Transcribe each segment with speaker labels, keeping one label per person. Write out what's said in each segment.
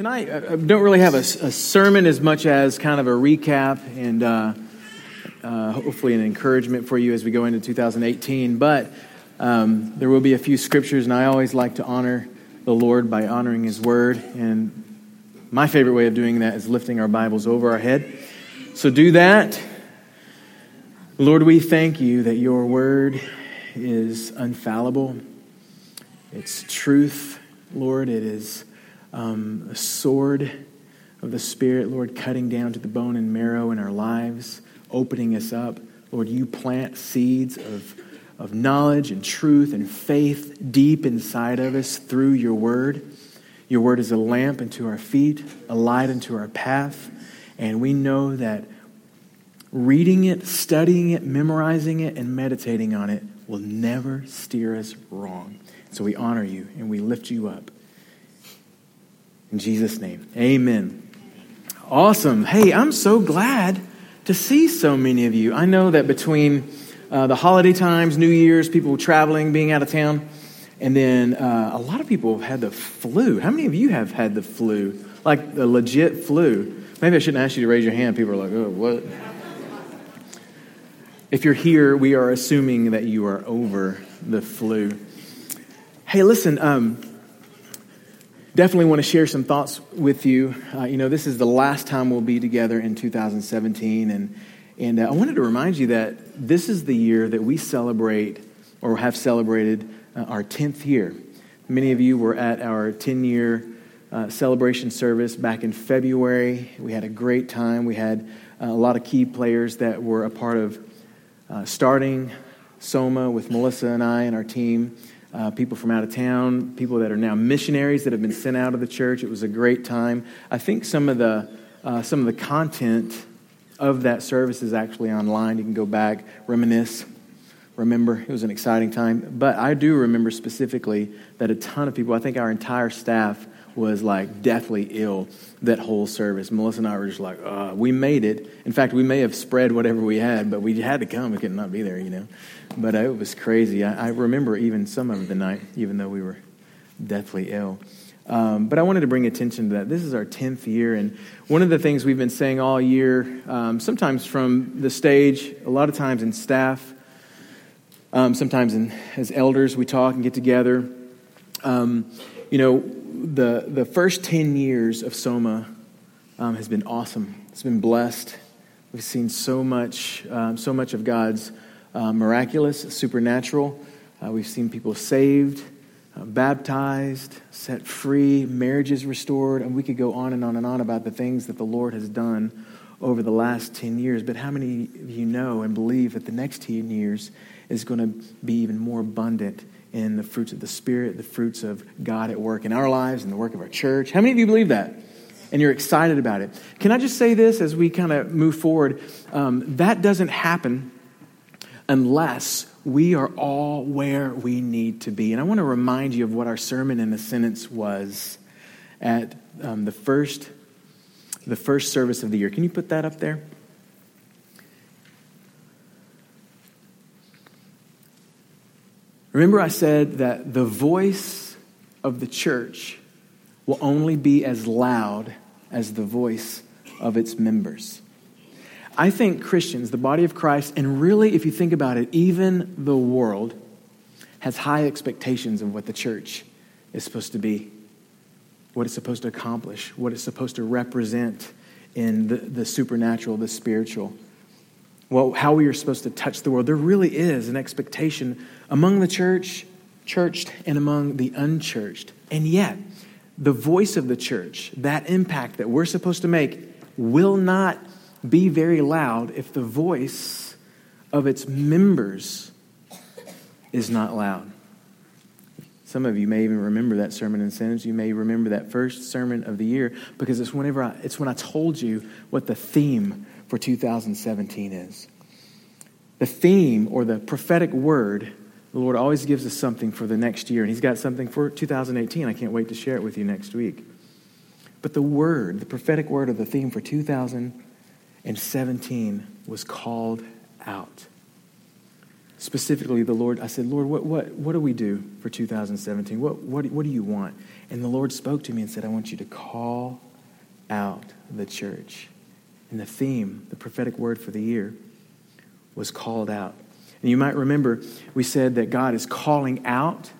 Speaker 1: Tonight, I don't really have a, a, sermon as much as kind of a recap and uh, uh, hopefully an encouragement for you as we go into 2018. But um, there will be a few scriptures, and I always like to honor the Lord by honoring His Word. And my favorite way of doing that is lifting our Bibles over our head. So do that. Lord, we thank you that your Word is unfallible, it's truth, Lord. It is um, a sword of the Spirit, Lord, cutting down to the bone and marrow in our lives, opening us up. Lord, you plant seeds of, of knowledge and truth and faith deep inside of us through your word. Your word is a lamp unto our feet, a light unto our path. And we know that reading it, studying it, memorizing it, and meditating on it will never steer us wrong. So we honor you and we lift you up. In Jesus' name, amen. Awesome. Hey, I'm so glad to see so many of you. I know that between uh, the holiday times, New Year's, people traveling, being out of town, and then uh, a lot of people have had the flu. How many of you have had the flu? Like the legit flu? Maybe I shouldn't ask you to raise your hand. People are like, oh, what? If you're here, we are assuming that you are over the flu. Hey, listen, um, definitely want to share some thoughts with you. Uh, you know, this is the last time we'll be together in 2017, and and uh, I wanted to remind you that this is the year that we celebrate or have celebrated uh, our 10th year. Many of you were at our 10 year uh, celebration service back in February. We had a great time. We had uh, a lot of key players that were a part of uh, starting Soma with Melissa and I and our team uh, people from out of town, people that are now missionaries that have been sent out of the church. It was a great time. I think some of the uh, some of the content of that service is actually online. You can go back, reminisce, remember. It was an exciting time. But I do remember specifically that a ton of people. I think our entire staff was like deathly ill that whole service. Melissa and I were just like, uh, we made it. In fact, we may have spread whatever we had, but we had to come. We could not be there, you know. But uh, it was crazy. I, I, remember even some of the night, even though we were deathly ill. Um, but I wanted to bring attention to that. This is our 10th year, and one of the things we've been saying all year, um, sometimes from the stage, a lot of times in staff, um, sometimes in, as elders, we talk and get together. Um, you know, the, the first 10 years of Soma um, has been awesome. It's been blessed. We've seen so much, um, so much of God's uh, miraculous, supernatural. Uh, we've seen people saved, uh, baptized, set free, marriages restored, and we could go on and on and on about the things that the Lord has done over the last 10 years. But how many of you know and believe that the next 10 years is going to be even more abundant in the fruits of the Spirit, the fruits of God at work in our lives and the work of our church? How many of you believe that? And you're excited about it. Can I just say this as we kind of move forward? Um, that doesn't happen unless we are all where we need to be. And I want to remind you of what our sermon in a sentence was at um, the first the first service of the year. Can you put that up there? Remember, I said that the voice of the church will only be as loud as the voice of its members. I think Christians, the body of Christ, and really, if you think about it, even the world has high expectations of what the church is supposed to be, what it's supposed to accomplish, what it's supposed to represent in the, the supernatural, the spiritual, well, how we are supposed to touch the world. There really is an expectation among the church, churched, and among the unchurched. And yet, the voice of the church, that impact that we're supposed to make, will not be very loud if the voice of its members is not loud. Some of you may even remember that sermon in sentence. You may remember that first sermon of the year because it's whenever I, it's when I told you what the theme for 2017 is. The theme or the prophetic word, the Lord always gives us something for the next year, and He's got something for 2018. I can't wait to share it with you next week. But the word, the prophetic word of the theme for 2017 was called out. specifically the Lord, I said, Lord, what, what, what do we do for 2017? What, what, what do you want? And the Lord spoke to me and said, I want you to call out the church. And the theme, the prophetic word for the year, was called out. And you might remember we said that God is calling out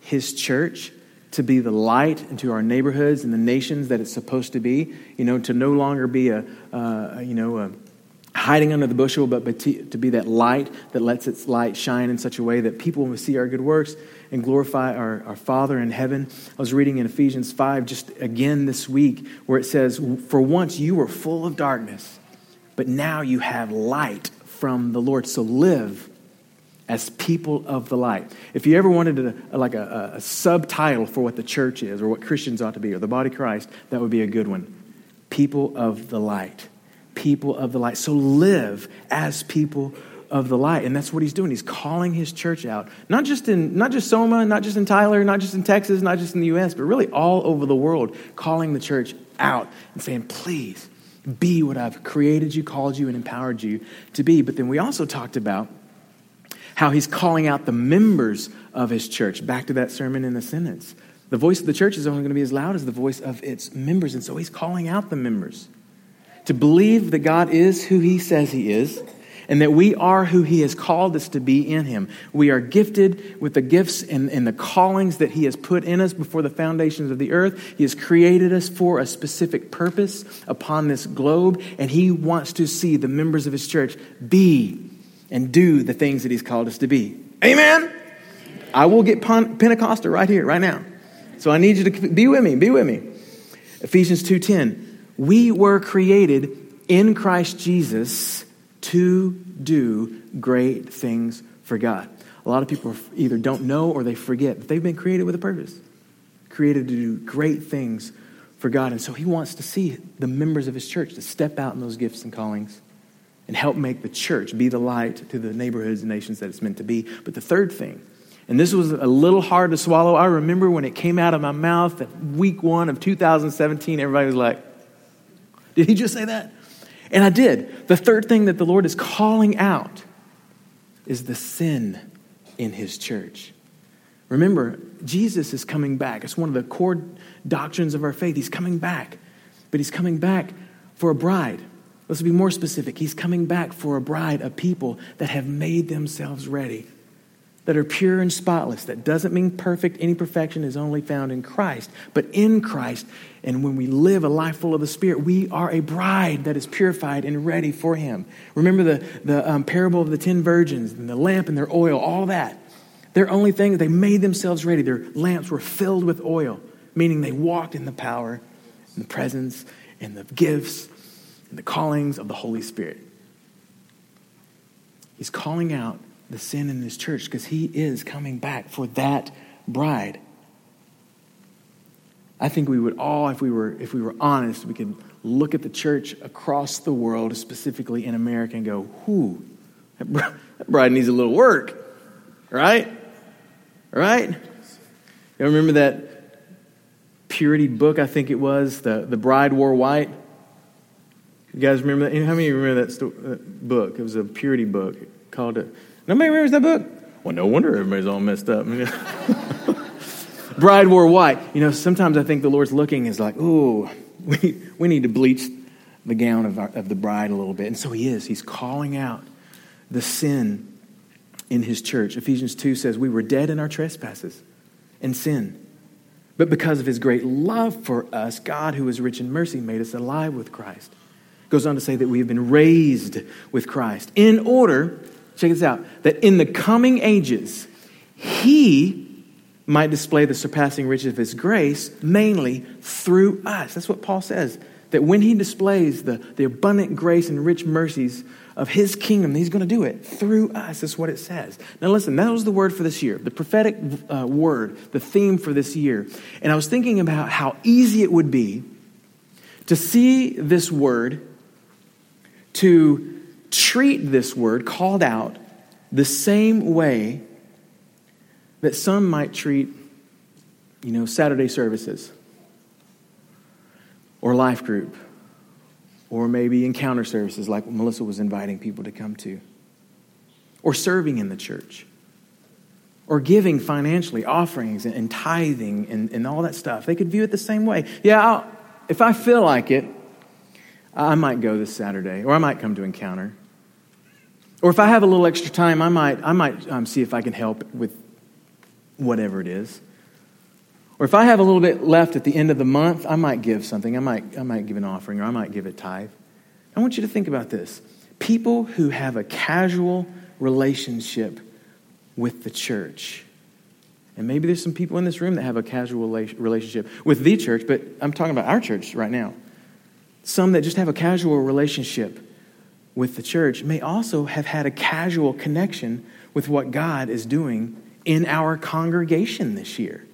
Speaker 1: his church to be the light into our neighborhoods and the nations that it's supposed to be. You know, to no longer be a, uh, you know, a hiding under the bushel, but, but to, to, be that light that lets its light shine in such a way that people will see our good works and glorify our, our Father in heaven. I was reading in Ephesians 5 just again this week where it says, For once you were full of darkness, but now you have light from the Lord. So live as people of the light. If you ever wanted a, a, like a, a subtitle for what the church is or what Christians ought to be or the body of Christ, that would be a good one. People of the light. People of the light. So live as people of the light. And that's what he's doing. He's calling his church out. Not just in not just Soma, not just in Tyler, not just in Texas, not just in the US, but really all over the world, calling the church out and saying, please be what I've created you, called you, and empowered you to be. But then we also talked about how he's calling out the members of his church. Back to that sermon in the sentence. The voice of the church is only going to be as loud as the voice of its members. And so he's calling out the members to believe that God is who he says he is and that we are who he has called us to be in him. We are gifted with the gifts and, and the callings that he has put in us before the foundations of the earth. He has created us for a specific purpose upon this globe, and he wants to see the members of his church be and do the things that He's called us to be. Amen? I will get Pentecostal right here, right now. So I need you to be with me, be with me. Ephesians 2:10. We were created in Christ Jesus to do great things for God. A lot of people either don't know or they forget that they've been created with a purpose. Created to do great things for God. And so he wants to see the members of his church to step out in those gifts and callings and help make the church be the light to the neighborhoods and nations that it's meant to be. But the third thing, and this was a little hard to swallow. I remember when it came out of my mouth at week one of 2017, everybody was like, Did he just say that? And I did. The third thing that the Lord is calling out is the sin in his church. Remember, Jesus is coming back. It's one of the core doctrines of our faith. He's coming back, but he's coming back for a bride. Let's be more specific. He's coming back for a bride, a people that have made themselves ready, that are pure and spotless. That doesn't mean perfect. Any perfection is only found in Christ. But in Christ, and when we live a life full of the Spirit, we are a bride that is purified and ready for Him. Remember the, the um, parable of the ten virgins and the lamp and their oil, all that. Their only thing, they made themselves ready. Their lamps were filled with oil, meaning they walked in the power and the presence and the gifts and the callings of the Holy Spirit. He's calling out the sin in his church because he is coming back for that bride. I think we would all, if we were, if we were honest, we could look at the church across the world, specifically in America, and go, whoo, that bride needs a little work, right? Right? You remember that purity book, I think it was, the, the Bride Wore White? You guys remember that? How many remember that, sto- that book? It was a purity book called it. Nobody remembers that book? Well, no wonder everybody's all messed up. Bride wore white. You know, sometimes I think the Lord's looking is like, ooh, we, we need to bleach the gown of, our, of the bride a little bit. And so he is. He's calling out the sin in his church. Ephesians 2 says, We were dead in our trespasses and sin. But because of his great love for us, God, who is rich in mercy, made us alive with Christ goes on to say that we have been raised with Christ in order, check this out, that in the coming ages, he might display the surpassing riches of his grace mainly through us. That's what Paul says. That when he displays the, the abundant grace and rich mercies of his kingdom, he's going to do it through us. That's what it says. Now, listen, that was the word for this year, the prophetic uh, word, the theme for this year. And I was thinking about how easy it would be to see this word to treat this word called out the same way that some might treat, you know, Saturday services or life group or maybe encounter services like Melissa was inviting people to come to. or serving in the church or giving financially, offerings and, and tithing and, and all that stuff. They could view it the same way. Yeah, I'll, if I feel like it, I might go this Saturday, or I might come to encounter. Or if I have a little extra time, I might, I might um, see if I can help with whatever it is. Or if I have a little bit left at the end of the month, I might give something. I might, I might give an offering, or I might give a tithe. I want you to think about this. People who have a casual relationship with the church. And maybe there's some people in this room that have a casual relationship with the church, but I'm talking about our church right now. Some that just have a casual relationship with the church may also have had a casual connection with what God is doing in our congregation this year.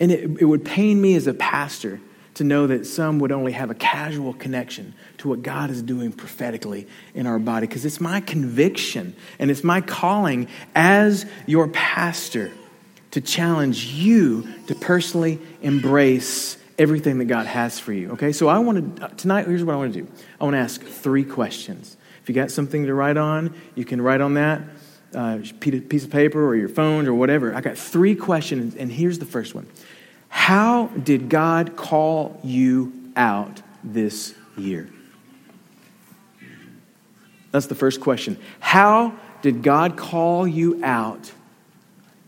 Speaker 1: And it, it would pain me as a pastor to know that some would only have a casual connection to what God is doing prophetically in our body. Because it's my conviction and it's my calling as your pastor to challenge you to personally embrace everything that God has for you. Okay, so I want to, tonight, here's what I want to do I want to ask three questions. If you got something to write on, you can write on that. Uh, piece of paper or your phone or whatever. I got three questions, and here's the first one how did God call you out this year? That's the first question. How did God call you out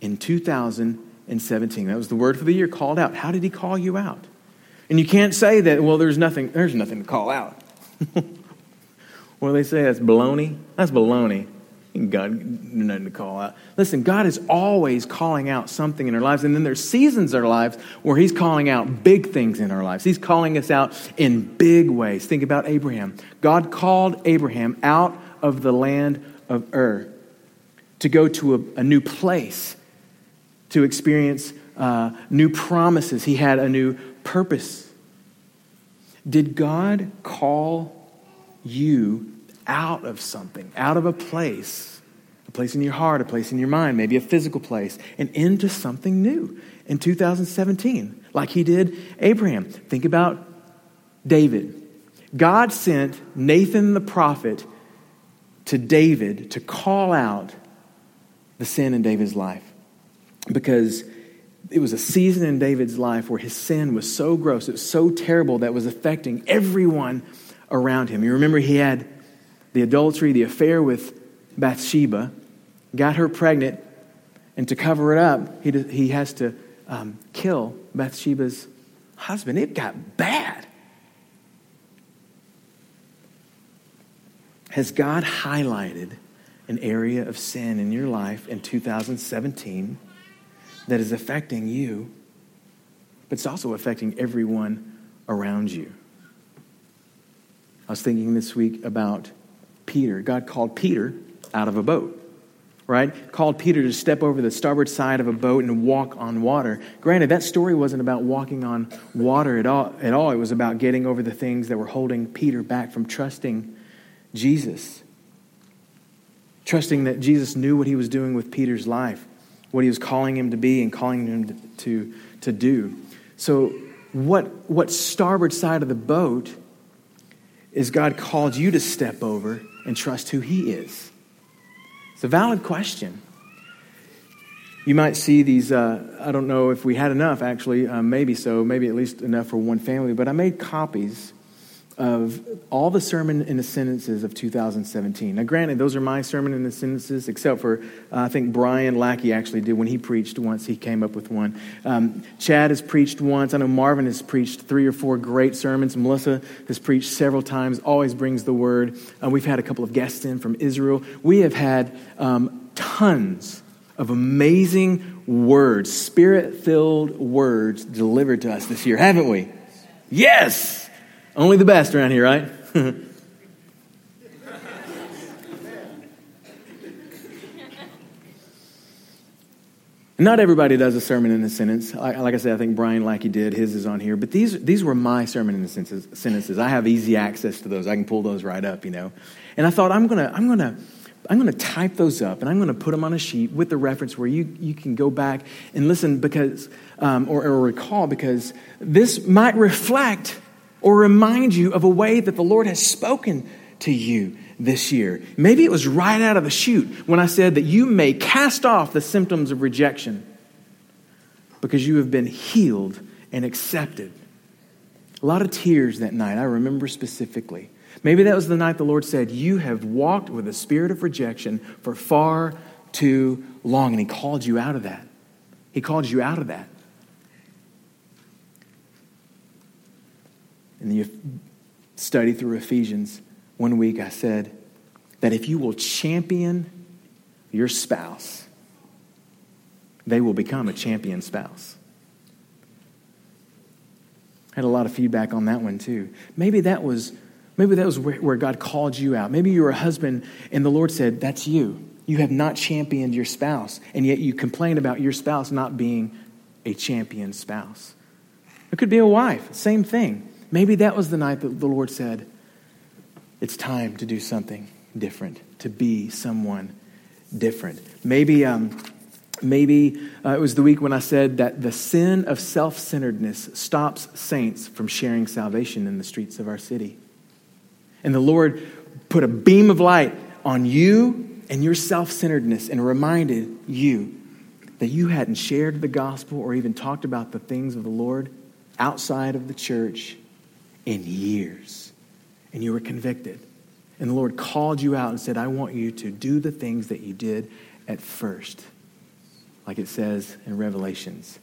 Speaker 1: in 2017? That was the word for the year, called out. How did he call you out? And you can't say that, well, there's nothing, there's nothing to call out. well, they say that's baloney. That's baloney. God, nothing to call out. Listen, God is always calling out something in our lives, and then there's seasons in our lives where He's calling out big things in our lives. He's calling us out in big ways. Think about Abraham. God called Abraham out of the land of Ur to go to a, a new place, to experience uh, new promises. He had a new purpose. Did God call you out of something, out of a place, a place in your heart, a place in your mind, maybe a physical place, and into something new in 2017, like he did Abraham. Think about David. God sent Nathan the prophet to David to call out the sin in David's life because it was a season in David's life where his sin was so gross, it was so terrible that was affecting everyone around him. You remember he had the adultery, the affair with Bathsheba, got her pregnant, and to cover it up, he, he has to um, kill Bathsheba's husband. It got bad. Has God highlighted an area of sin in your life in 2017 that is affecting you, but it's also affecting everyone around you? I was thinking this week about Peter. God called Peter out of a boat, right? Called Peter to step over the starboard side of a boat and walk on water. Granted, that story wasn't about walking on water at all. At all. It was about getting over the things that were holding Peter back from trusting Jesus. Trusting that Jesus knew what he was doing with Peter's life, what he was calling him to be and calling him to, to, do. So, what, what starboard side of the boat is God called you to step over and trust who He is? It's a valid question. You might see these, uh, I don't know if we had enough actually, uh, maybe so, maybe at least enough for one family, but I made copies of all the sermon in the sentences of 2017. Now, granted, those are my sermon in the sentences, except for uh, I think Brian Lackey actually did when he preached once. He came up with one. Um, Chad has preached once. I know Marvin has preached three or four great sermons. Melissa has preached several times. Always brings the word. Uh, we've had a couple of guests in from Israel. We have had um, tons of amazing words, spirit filled words delivered to us this year, haven't we? Yes! Only the best around here, right? Not everybody does a sermon in a sentence. Like, I said, I think Brian Lackey did. His is on here. But these, these were my sermon in the sentences. I have easy access to those. I can pull those right up, you know. And I thought, I'm going to I'm gonna, I'm gonna type those up and I'm going to put them on a sheet with the reference where you, you can go back and listen because, um, or, or recall because this might reflect or remind you of a way that the Lord has spoken to you this year. Maybe it was right out of the chute when I said that you may cast off the symptoms of rejection because you have been healed and accepted. A lot of tears that night, I remember specifically. Maybe that was the night the Lord said, You have walked with a spirit of rejection for far too long. And He called you out of that. He called you out of that. And you study through Ephesians. One week I said that if you will champion your spouse, they will become a champion spouse. I had a lot of feedback on that one too. Maybe that was maybe that was where, where God called you out. Maybe you were a husband and the Lord said, "That's you. You have not championed your spouse, and yet you complain about your spouse not being a champion spouse." It could be a wife, same thing. Maybe that was the night that the Lord said, It's time to do something different, to be someone different. Maybe, um, maybe uh, it was the week when I said that the sin of self centeredness stops saints from sharing salvation in the streets of our city. And the Lord put a beam of light on you and your self centeredness and reminded you that you hadn't shared the gospel or even talked about the things of the Lord outside of the church in years. And you were convicted. And the Lord called you out and said, I want you to do the things that you did at first, like it says in Revelations.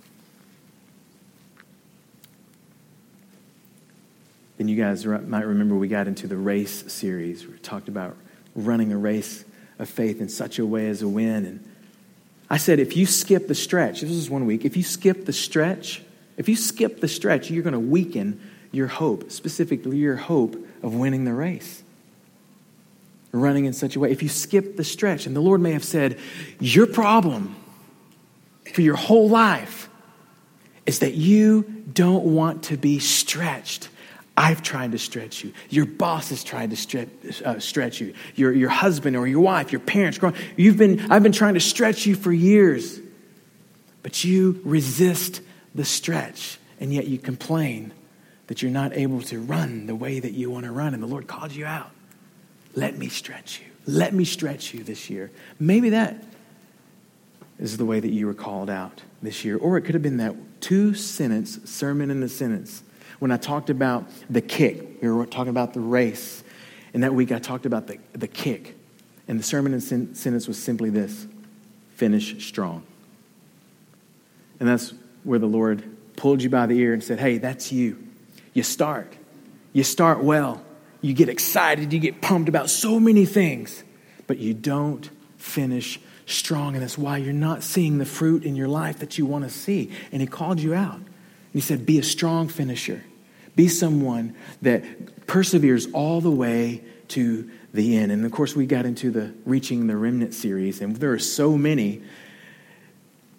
Speaker 1: Then you guys might remember we got into the race series. We talked about running a race of faith in such a way as a win. And I said, if you skip the stretch, this is one week, if you skip the stretch, if you skip the stretch, you're going to weaken your hope, specifically your hope of winning the race. Running in such a way. If you skip the stretch, and the Lord may have said, Your problem for your whole life is that you don't want to be stretched. I've tried to stretch you. Your boss has tried to stretch, uh, stretch you. Your, your husband or your wife, your parents. You've been, I've been trying to stretch you for years. But you resist the stretch, and yet you complain that you're not able to run the way that you want to run, and the Lord called you out. Let me stretch you. Let me stretch you this year. Maybe that is the way that you were called out this year. Or it could have been that two sentence sermon in the sentence when I talked about the kick. We were talking about the race. And that week I talked about the, the kick. And the sermon in sentence was simply this finish strong. And that's where the Lord pulled you by the ear and said, Hey, that's you. You start. You start well. You get excited. You get pumped about so many things, but you don't finish strong. And that's why you're not seeing the fruit in your life that you want to see. And He called you out. And He said, Be a strong finisher. Be someone that perseveres all the way to the end. And of course, we got into the Reaching the Remnant series, and there are so many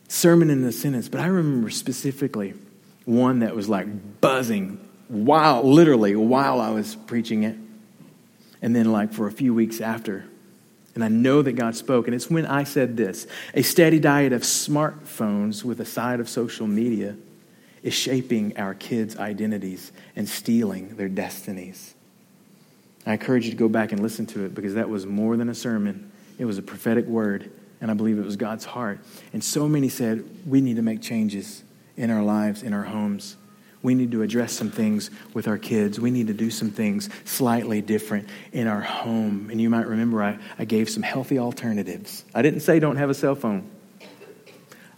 Speaker 1: sermon in the sentence, but I remember specifically one that was like buzzing while, literally, while I was preaching it. And then, like, for a few weeks after. And I know that God spoke. And it's when I said this a steady diet of smartphones with a side of social media is shaping our kids' identities and stealing their destinies. I encourage you to go back and listen to it because that was more than a sermon, it was a prophetic word. And I believe it was God's heart. And so many said, we need to make changes in our lives, in our homes. We need to address some things with our kids. We need to do some things slightly different in our home. And you might remember I, I gave some healthy alternatives. I didn't say don't have a cell phone.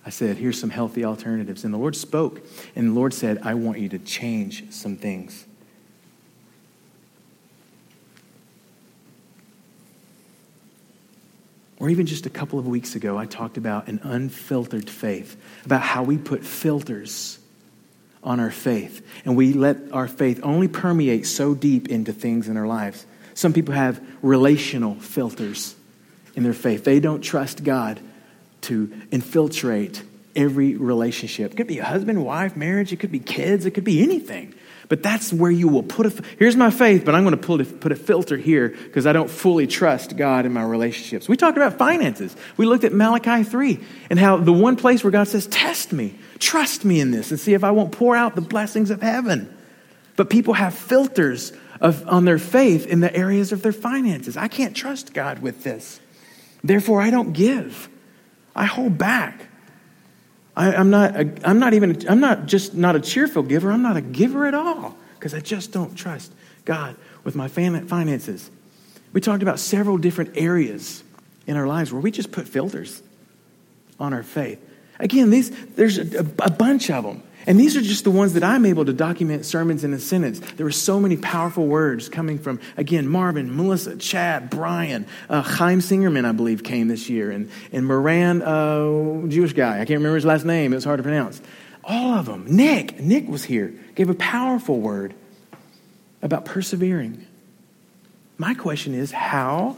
Speaker 1: I said, here's some healthy alternatives. And the Lord spoke, and the Lord said, I want you to change some things. Or even just a couple of weeks ago, I talked about an unfiltered faith, about how we put filters on our faith. And we let our faith only permeate so deep into things in our lives. Some people have relational filters in their faith. They don't trust God to infiltrate every relationship. It could be a husband, wife, marriage, it could be kids, it could be anything. But that's where you will put a, here's my faith, but I'm going to put a, put a filter here because I don't fully trust God in my relationships. We talked about finances. We looked at Malachi 3 and how the one place where God says, test me, trust me in this and see if I won't pour out the blessings of heaven. But people have filters of, on their faith in the areas of their finances. I can't trust God with this. Therefore, I don't give. I hold back. I, am not, a, I'm not even, I'm not just not a cheerful giver, I'm not a giver at all because I just don't trust God with my finances. We talked about several different areas in our lives where we just put filters on our faith. Again, these, there's a, a bunch of them. And these are just the ones that I'm able to document sermons in a sentence. There were so many powerful words coming from, again, Marvin, Melissa, Chad, Brian, uh, Chaim Singerman, I believe, came this year, and, and Moran, uh, Jewish guy. I can't remember his last name. It was hard to pronounce. All of them. Nick, Nick was here, gave a powerful word about persevering. My question is how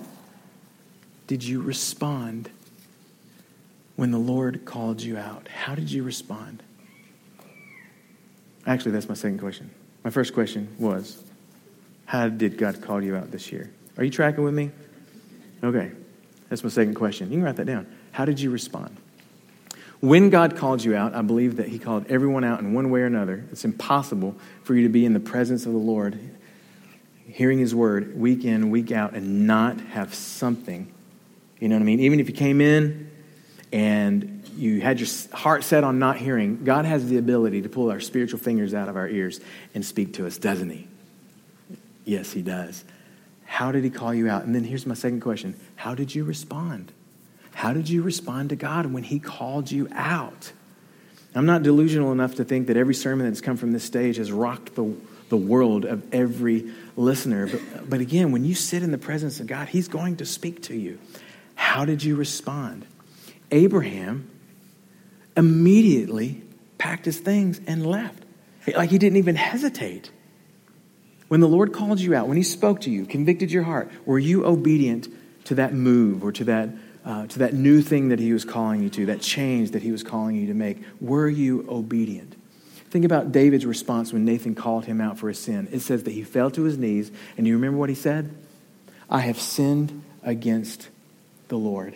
Speaker 1: did you respond when the Lord called you out? How did you respond? Actually, that's my second question. My first question was, How did God call you out this year? Are you tracking with me? Okay. That's my second question. You can write that down. How did you respond? When God called you out, I believe that He called everyone out in one way or another. It's impossible for you to be in the presence of the Lord, hearing His word week in, week out, and not have something. You know what I mean? Even if you came in and you had your heart set on not hearing, God has the ability to pull our spiritual fingers out of our ears and speak to us, doesn't He? Yes, He does. How did He call you out? And then here's my second question How did you respond? How did you respond to God when He called you out? I'm not delusional enough to think that every sermon that's come from this stage has rocked the, the world of every listener. But, but again, when you sit in the presence of God, He's going to speak to you. How did you respond? Abraham immediately packed his things and left. Like he didn't even hesitate. When the Lord called you out, when he spoke to you, convicted your heart, were you obedient to that move or to that, uh, to that new thing that he was calling you to, that change that he was calling you to make? Were you obedient? Think about David's response when Nathan called him out for his sin. It says that he fell to his knees, and you remember what he said? I have sinned against the Lord.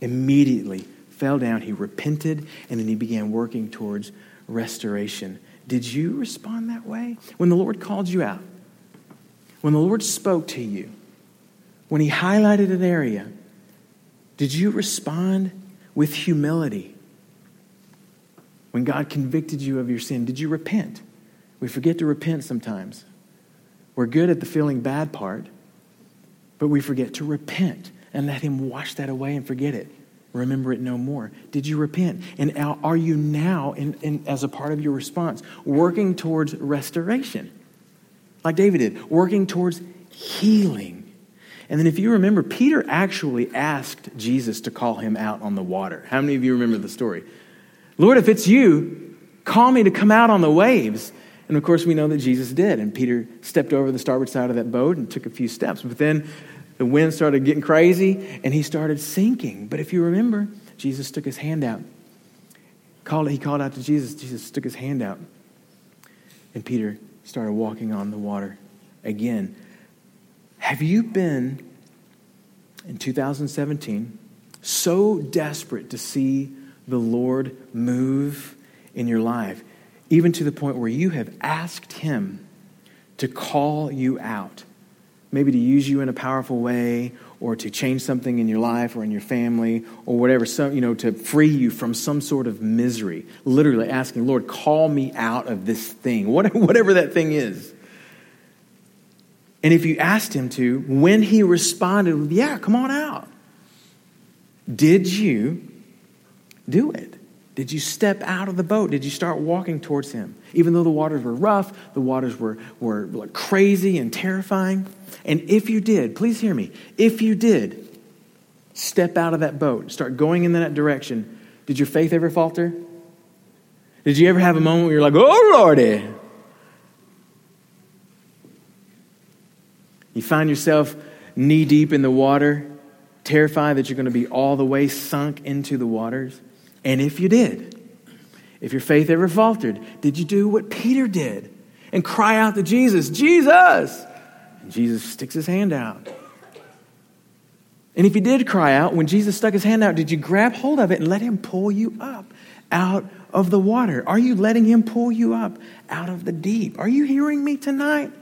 Speaker 1: Immediately, fell down, he repented, and then he began working towards restoration. Did you respond that way? When the Lord called you out, when the Lord spoke to you, when he highlighted an area, did you respond with humility? When God convicted you of your sin, did you repent? We forget to repent sometimes. We're good at the feeling bad part, but we forget to repent and let Him wash that away and forget it remember it no more. Did you repent? And are you now, in, in, as a part of your response, working towards restoration? Like David did, working towards healing. And then, if you remember, Peter actually asked Jesus to call him out on the water. How many of you remember the story? Lord, if it's you, call me to come out on the waves. And of course, we know that Jesus did. And Peter stepped over the starboard side of that boat and took a few steps. But then the wind started getting crazy and he started sinking. But if you remember, Jesus took his hand out. Called, he called out to Jesus. Jesus took his hand out. And Peter started walking on the water again. Have you been in 2017 so desperate to see the Lord move in your life, even to the point where you have asked Him to call you out? Maybe to use you in a powerful way or to change something in your life or in your family or whatever, so, you know, to free you from some sort of misery. Literally asking, Lord, call me out of this thing, whatever that thing is. And if you asked him to, when he responded, yeah, come on out, did you do it? Did you step out of the boat? Did you start walking towards him? Even though the waters were rough, the waters were, were crazy and terrifying. And if you did, please hear me, if you did step out of that boat, start going in that direction, did your faith ever falter? Did you ever have a moment where you're like, oh, Lordy? You find yourself knee deep in the water, terrified that you're going to be all the way sunk into the waters? And if you did, if your faith ever faltered, did you do what Peter did and cry out to Jesus, Jesus? And Jesus sticks his hand out. And if you did cry out, when Jesus stuck his hand out, did you grab hold of it and let him pull you up out of the water? Are you letting him pull you up out of the deep? Are you hearing me tonight?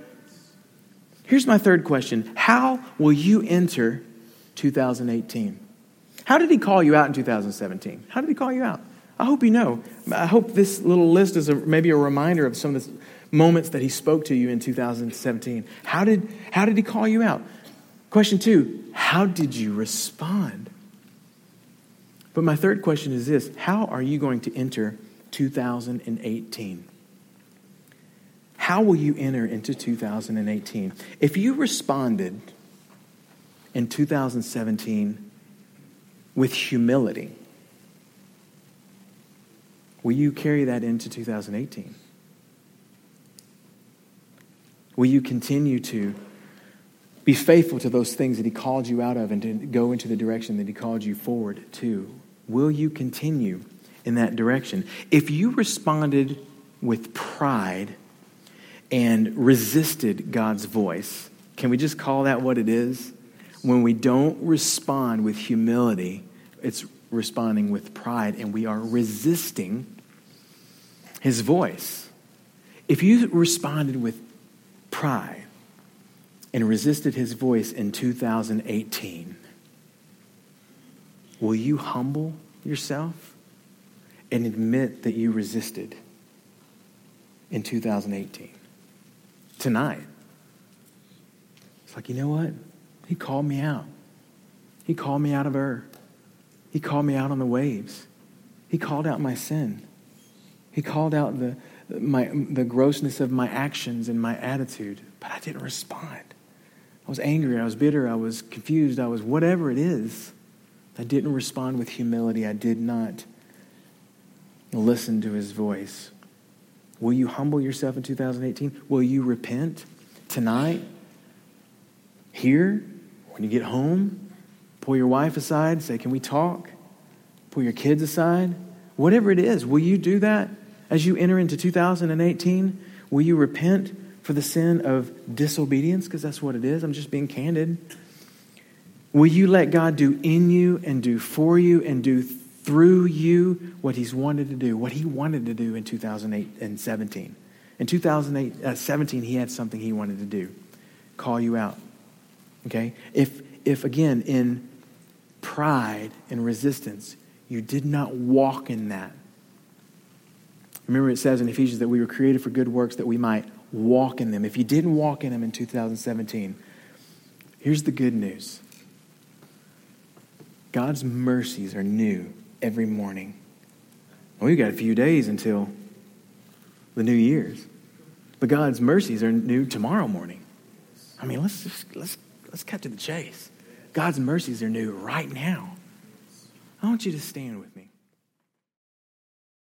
Speaker 1: Here's my third question How will you enter 2018? How did he call you out in 2017? How did he call you out? I hope you know. I hope this little list is a, maybe a reminder of some of the moments that he spoke to you in 2017. How did, how did he call you out? Question two, how did you respond? But my third question is this How are you going to enter 2018? How will you enter into 2018? If you responded in 2017 with humility, will you carry that into 2018? Will you continue to be faithful to those things that He called you out of and to go into the direction that He called you forward to? Will you continue in that direction? If you responded with pride and resisted God's voice, can we just call that what it is? When we don't respond with humility, it's responding with pride, and we are resisting His voice. If you responded with pride and resisted His voice in 2018, Will you humble yourself and admit that you resisted in 2018? Tonight. It's like, you know what? He called me out. He called me out of Ur. He called me out on the waves. He called out my sin. He called out the, my, the grossness of my actions and my attitude, but I didn't respond. I was angry. I was bitter. I was confused. I was whatever it is. I didn't respond with humility. I did not listen to his voice. Will you humble yourself in 2018? Will you repent tonight? Here? When you get home? Pull your wife aside, say, Can we talk? Pull your kids aside. Whatever it is, will you do that as you enter into 2018? Will you repent for the sin of disobedience? Because that's what it is. I'm just being candid. Will you let God do in you and do for you and do through you what He's wanted to do, what He wanted to do in 2008 and 17? In 2017, uh, He had something He wanted to do call you out. Okay? If, if again, in pride and resistance, you did not walk in that. Remember, it says in Ephesians that we were created for good works that we might walk in them. If you didn't walk in them in 2017, here's the good news God's mercies are new every morning. Well, we've got a few days until the New Year's. But God's mercies are new tomorrow morning. I mean, let's just let's let's cut to the chase. God's mercies are new right now. I want you to stand with me.